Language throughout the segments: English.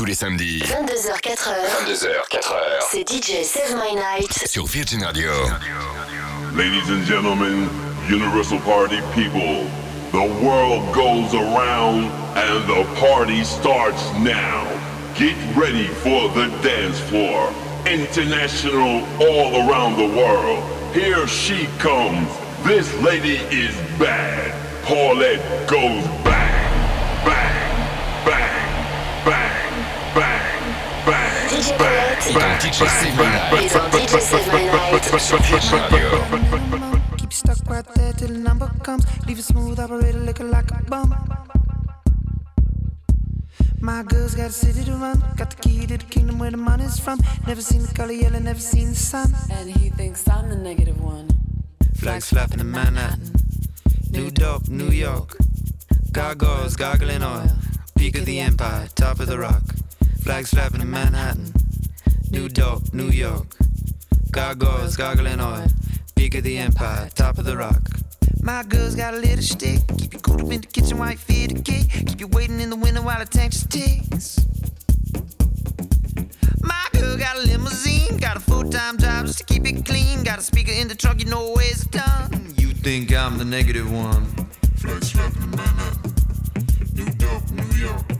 tous les samedis. 22h, 4h. 22h, 4h. C'est DJ Save My Night. Sur Virgin Radio. Ladies and gentlemen, Universal Party people, the world goes around and the party starts now. Get ready for the dance floor. International all around the world. Here she comes. This lady is bad. Paulette goes Keep you stuck right there till the number comes. Leave a smooth operator looking like a bum. My girl's got a city to run. Got the key to the kingdom where the money's from. Never seen the color yellow, never seen the sun. And he thinks I'm the negative one. Flags flapping in Manhattan. New Dorp, New York. Gargoyles gargling oil. Peak of the empire, top of the rock. Flags flapping in Manhattan. New Dorp, New York. Gargoyles gargling oil. Peak of the empire, top of the rock. My girl's got a little stick. Keep you cool up in the kitchen while you feed the cake. Keep you waiting in the winter while the tank just ticks. My girl got a limousine, got a full-time job just to keep it clean. Got a speaker in the trunk, you know where it's done. You think I'm the negative one? Flex slapping in Manhattan. New Dorp, New York.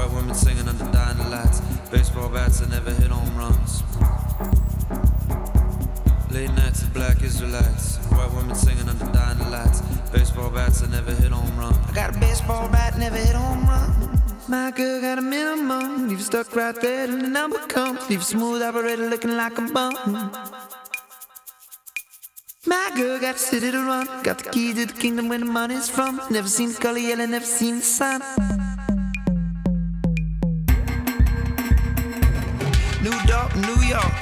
White women singing under dying lights. Baseball bats that never hit home runs. Late nights of black Israelites. White women singing under dying lights. Baseball bats that never hit home run. I got a baseball bat, never hit home run. My girl got a minimum. Leave you stuck right there till the number comes. Leave a smooth operator looking like a bum. My girl got a city to run. Got the key to the kingdom where the money's from. Never seen the color yellow, never seen the sun. New York,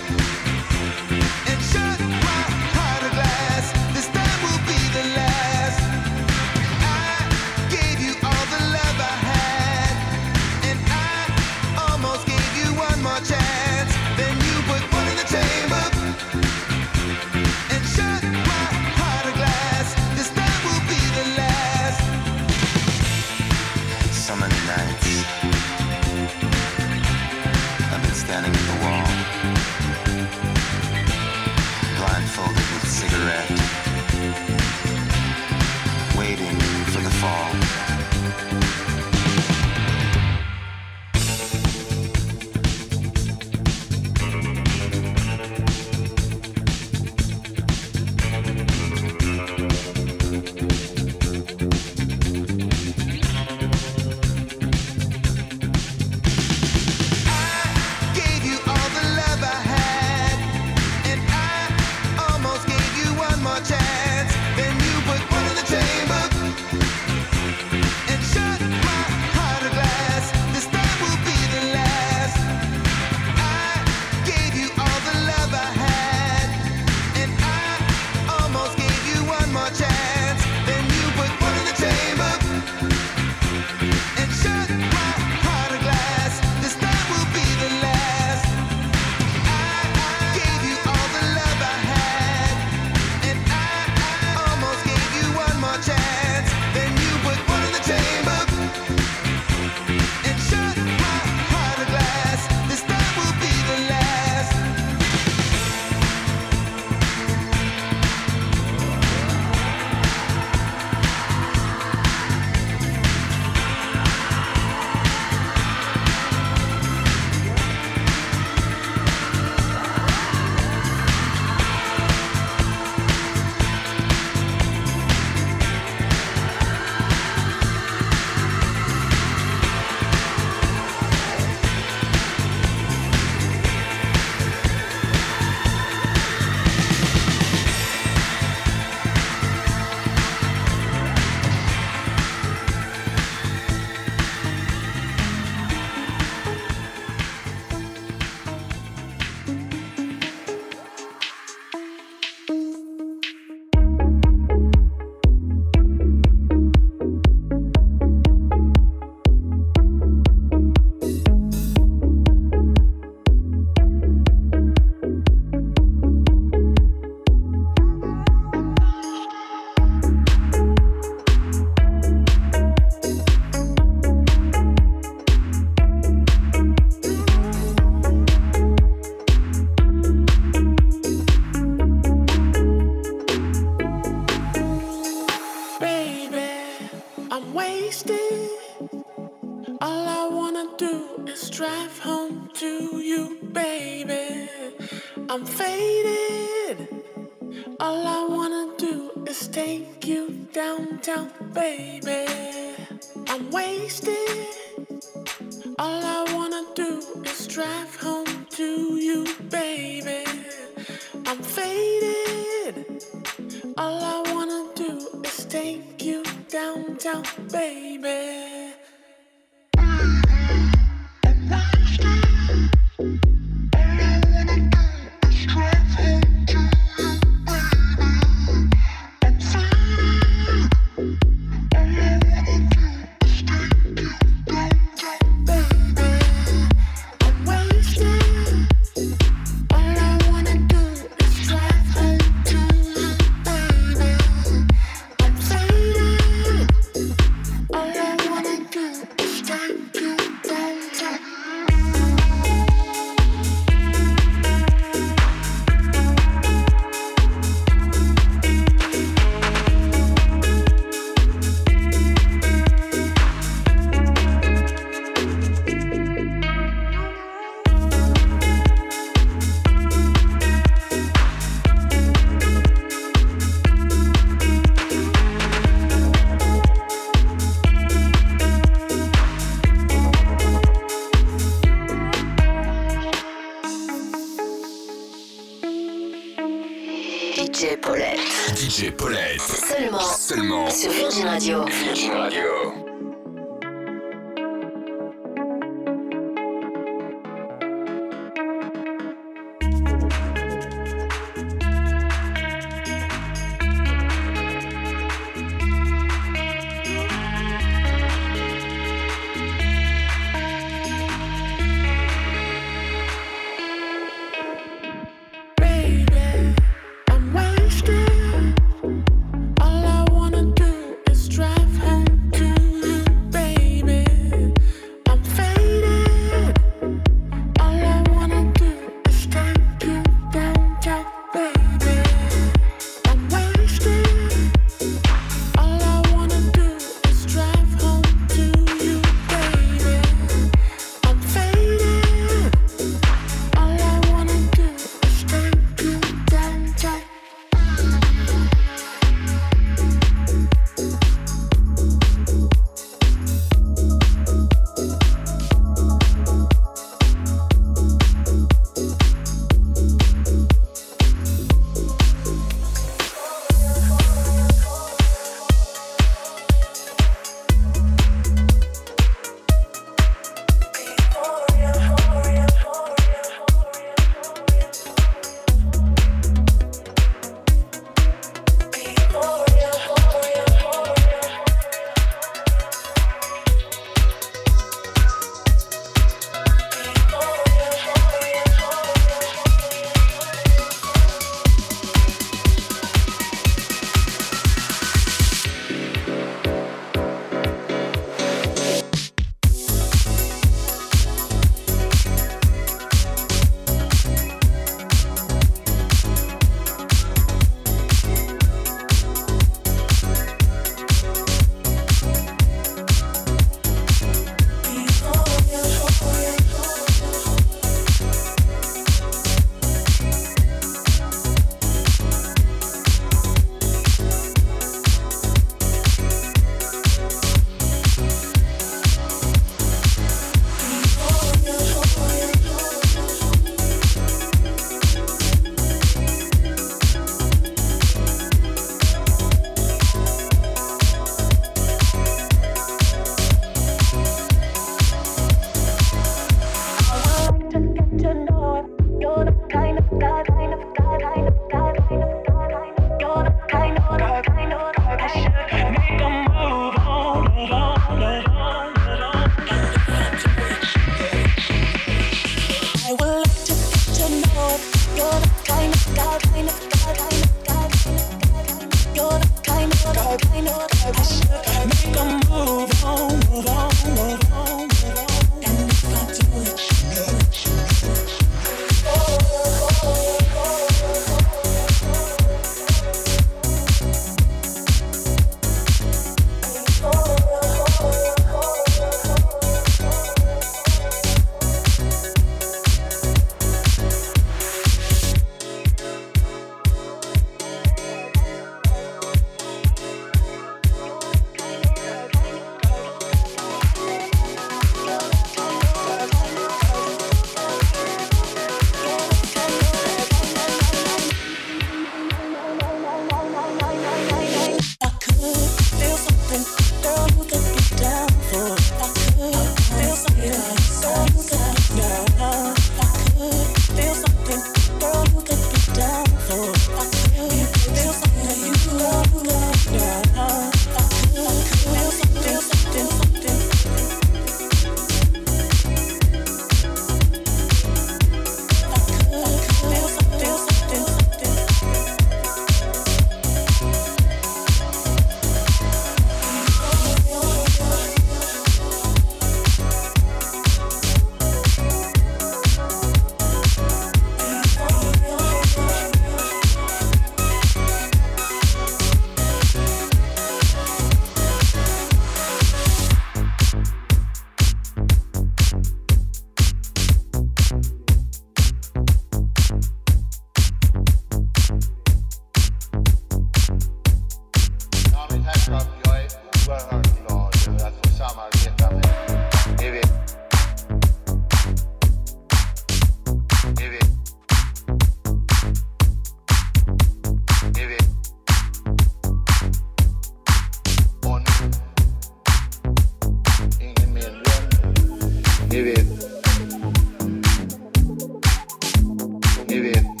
Thank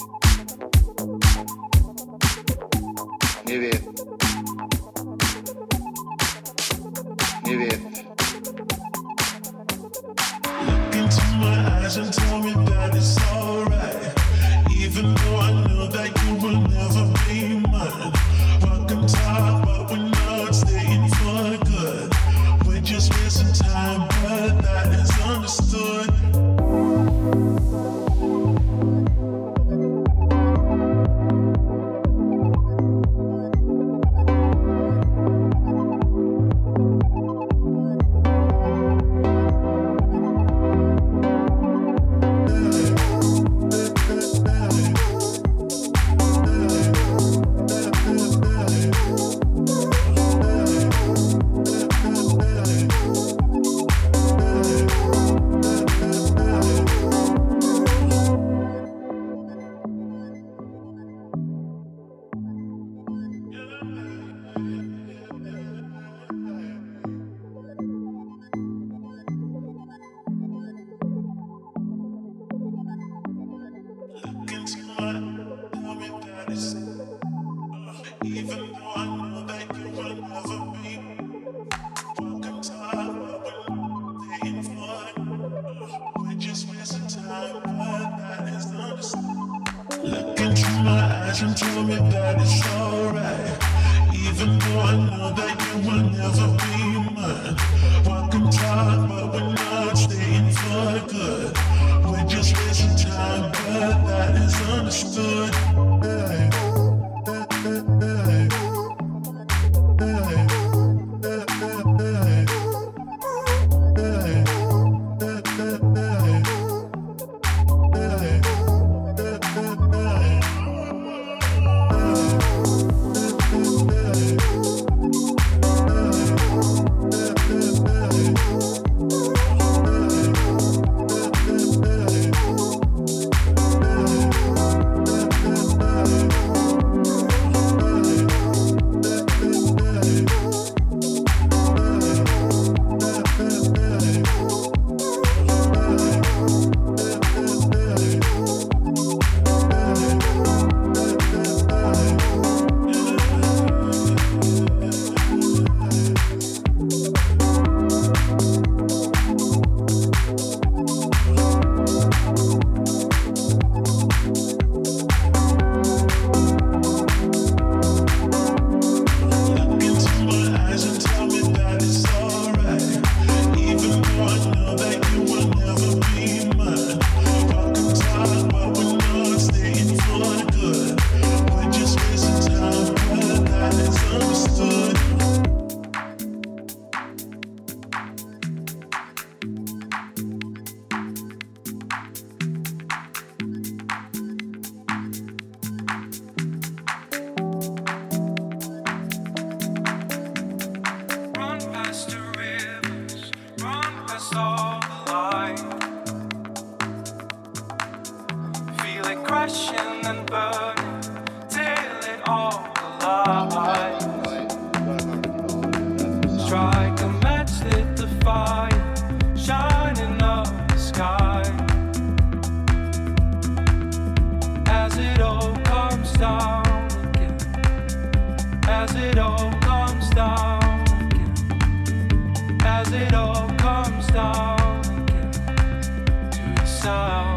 as it all comes down to the sound.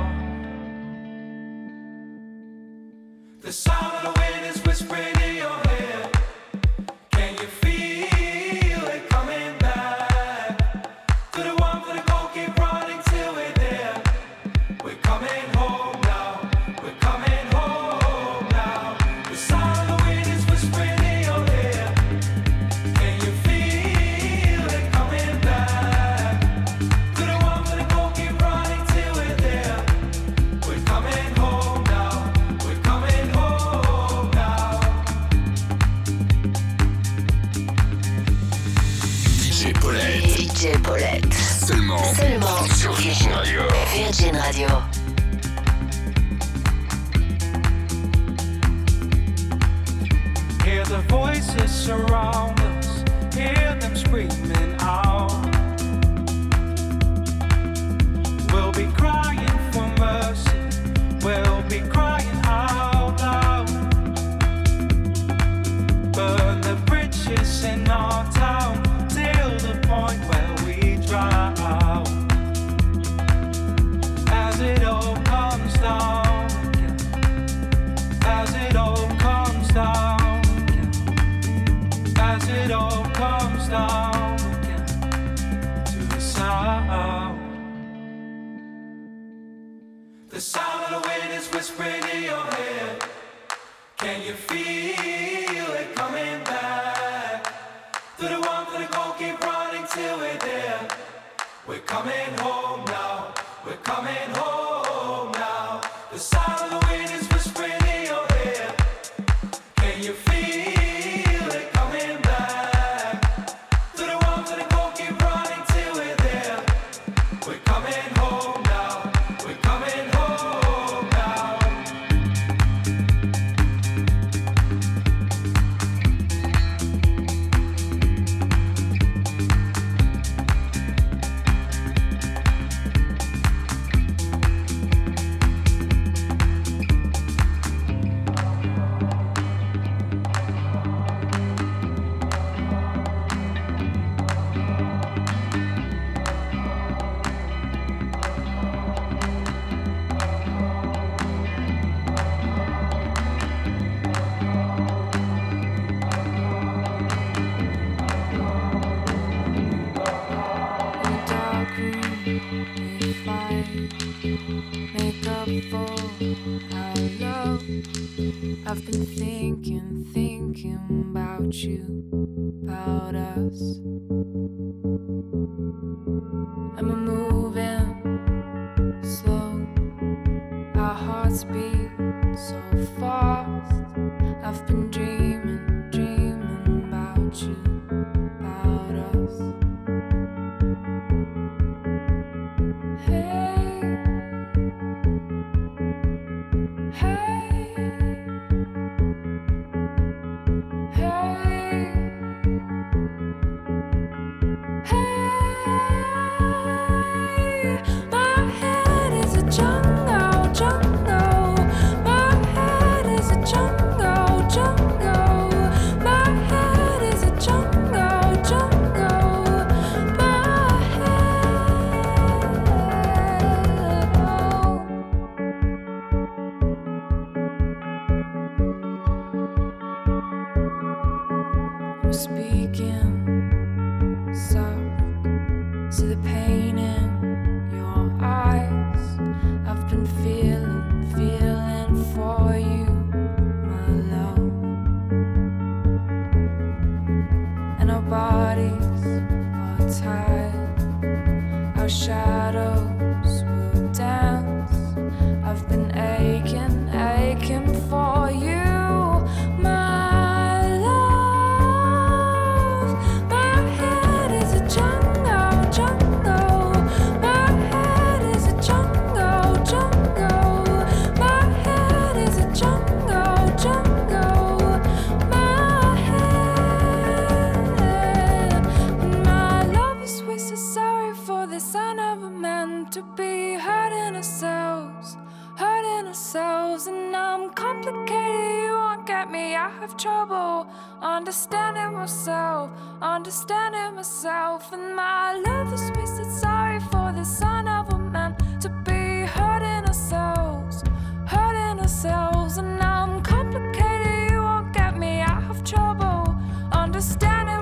speaking. Understanding myself, understanding myself. And my love is wasted. Sorry for the son of a man to be hurting ourselves, hurting ourselves. And I'm complicated, you won't get me. I have trouble understanding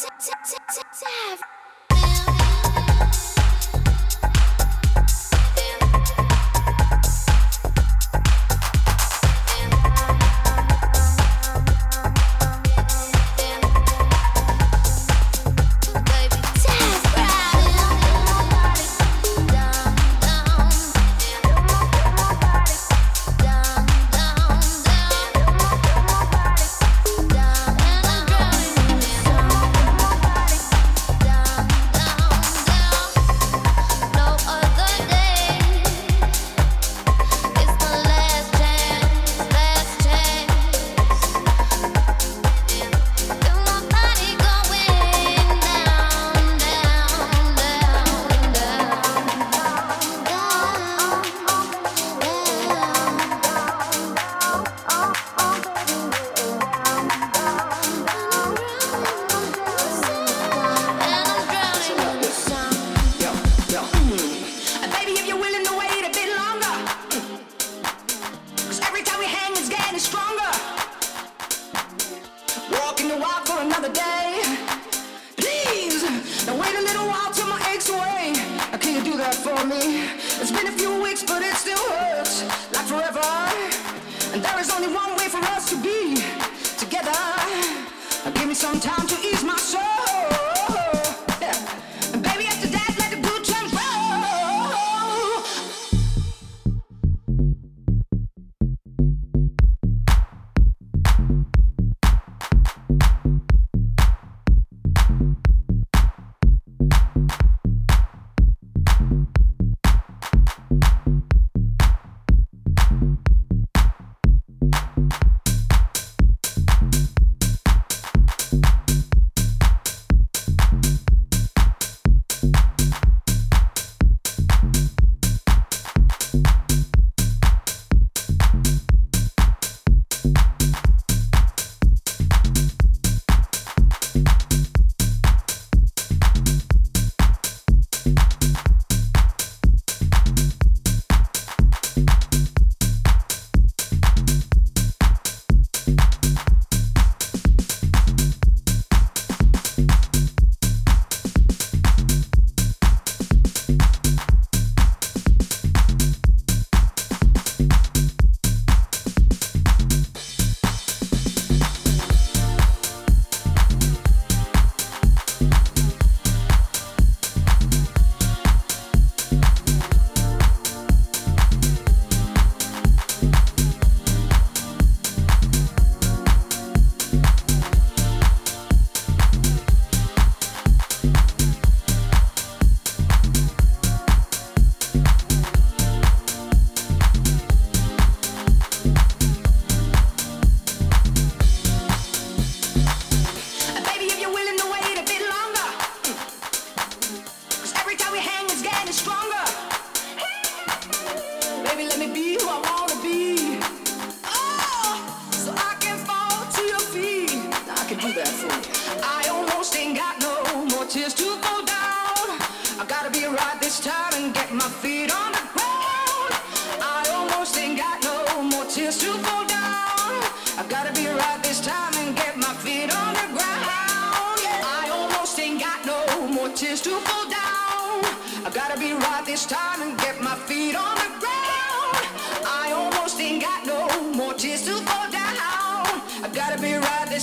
t t t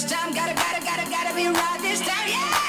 this time. Gotta, gotta, gotta, gotta be right this time. Yeah.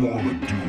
wanna do.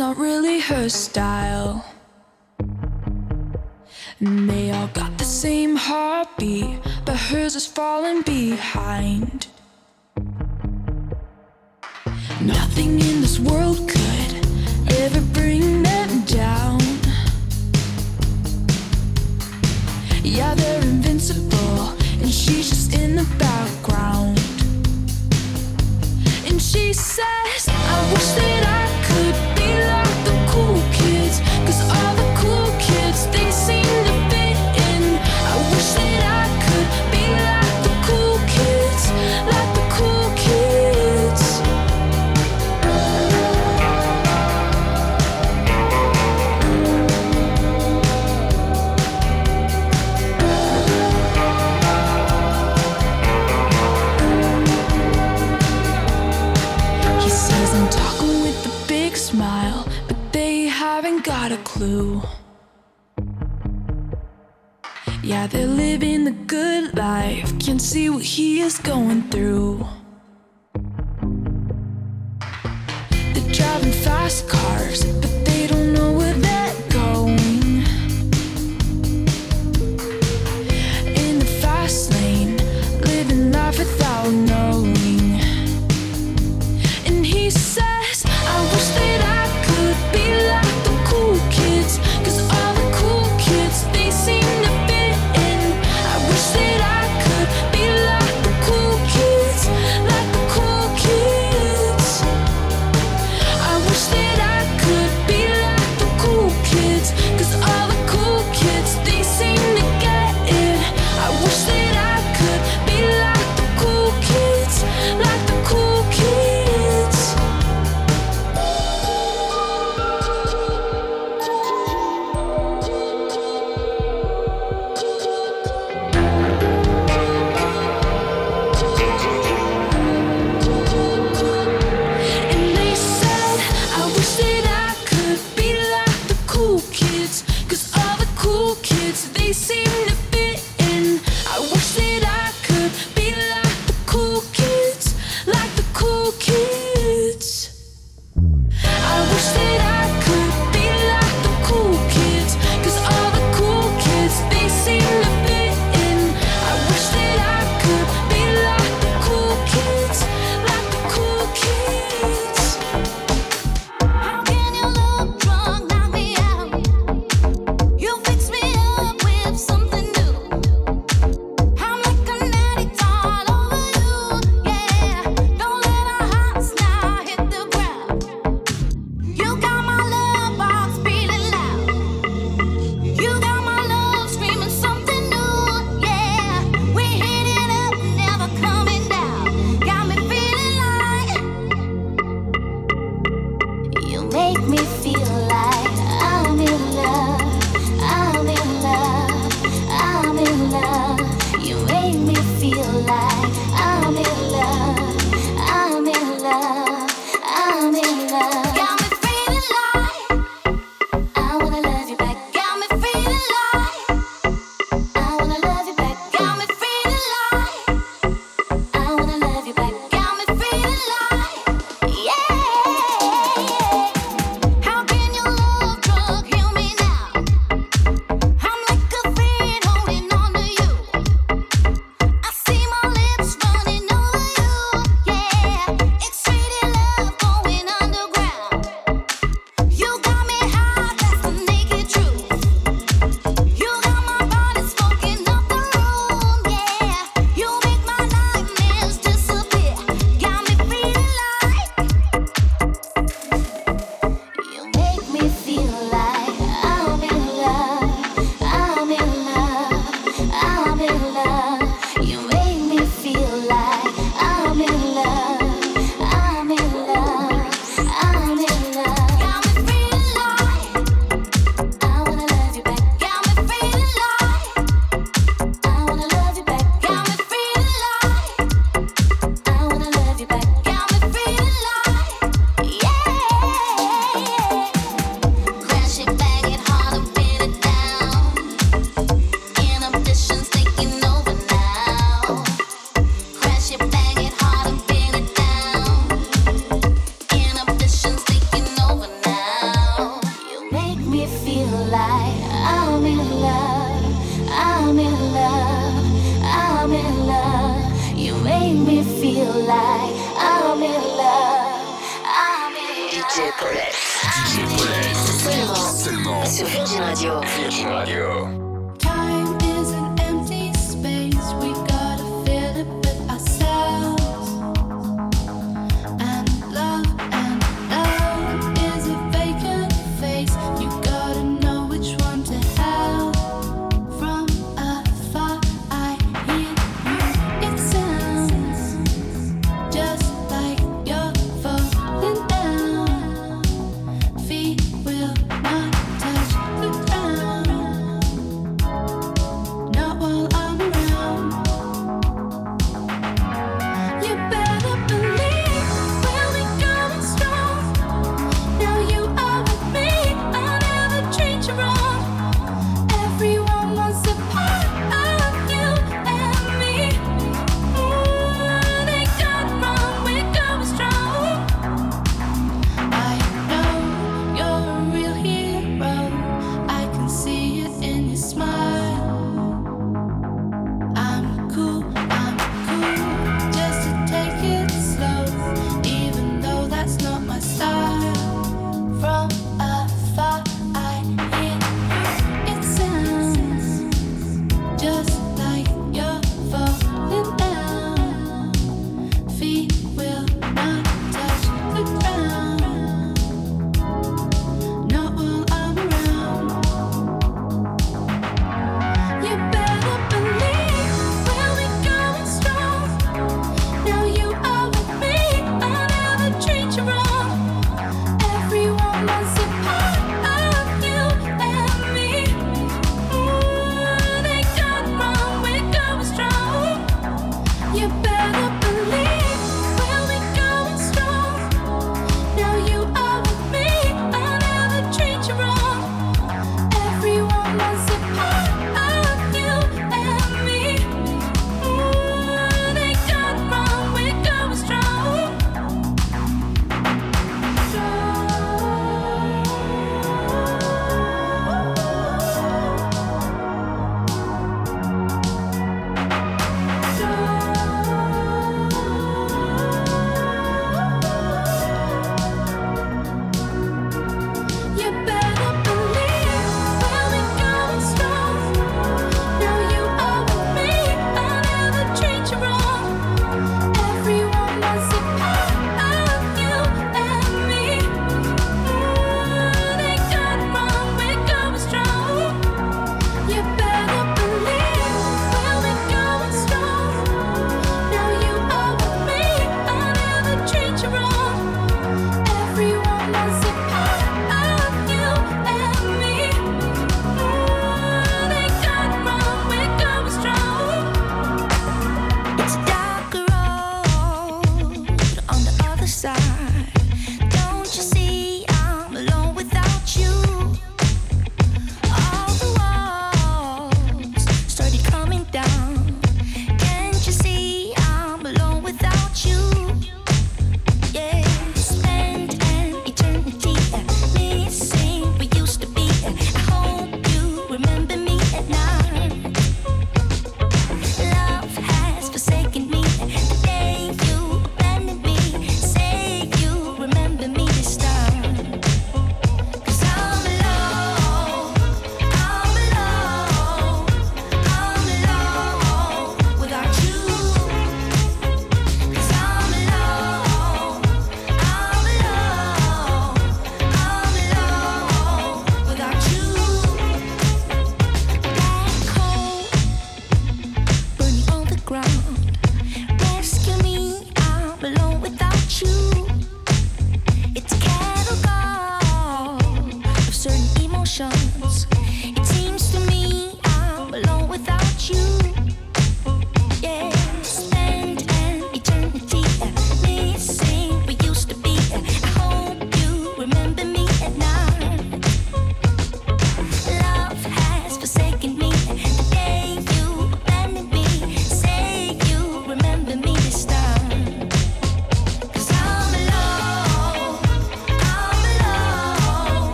not really her style. And they all got the same heartbeat, but hers is falling behind. Nothing in this world could ever bring them down. Yeah, they're invincible, and she's just in the background. And she says, I wish that I could be like the cool kids, cause all clue. Yeah, they're living the good life. Can't see what he is going through. They're driving fast cars, but they don't know where they're going. In the fast lane, living life without.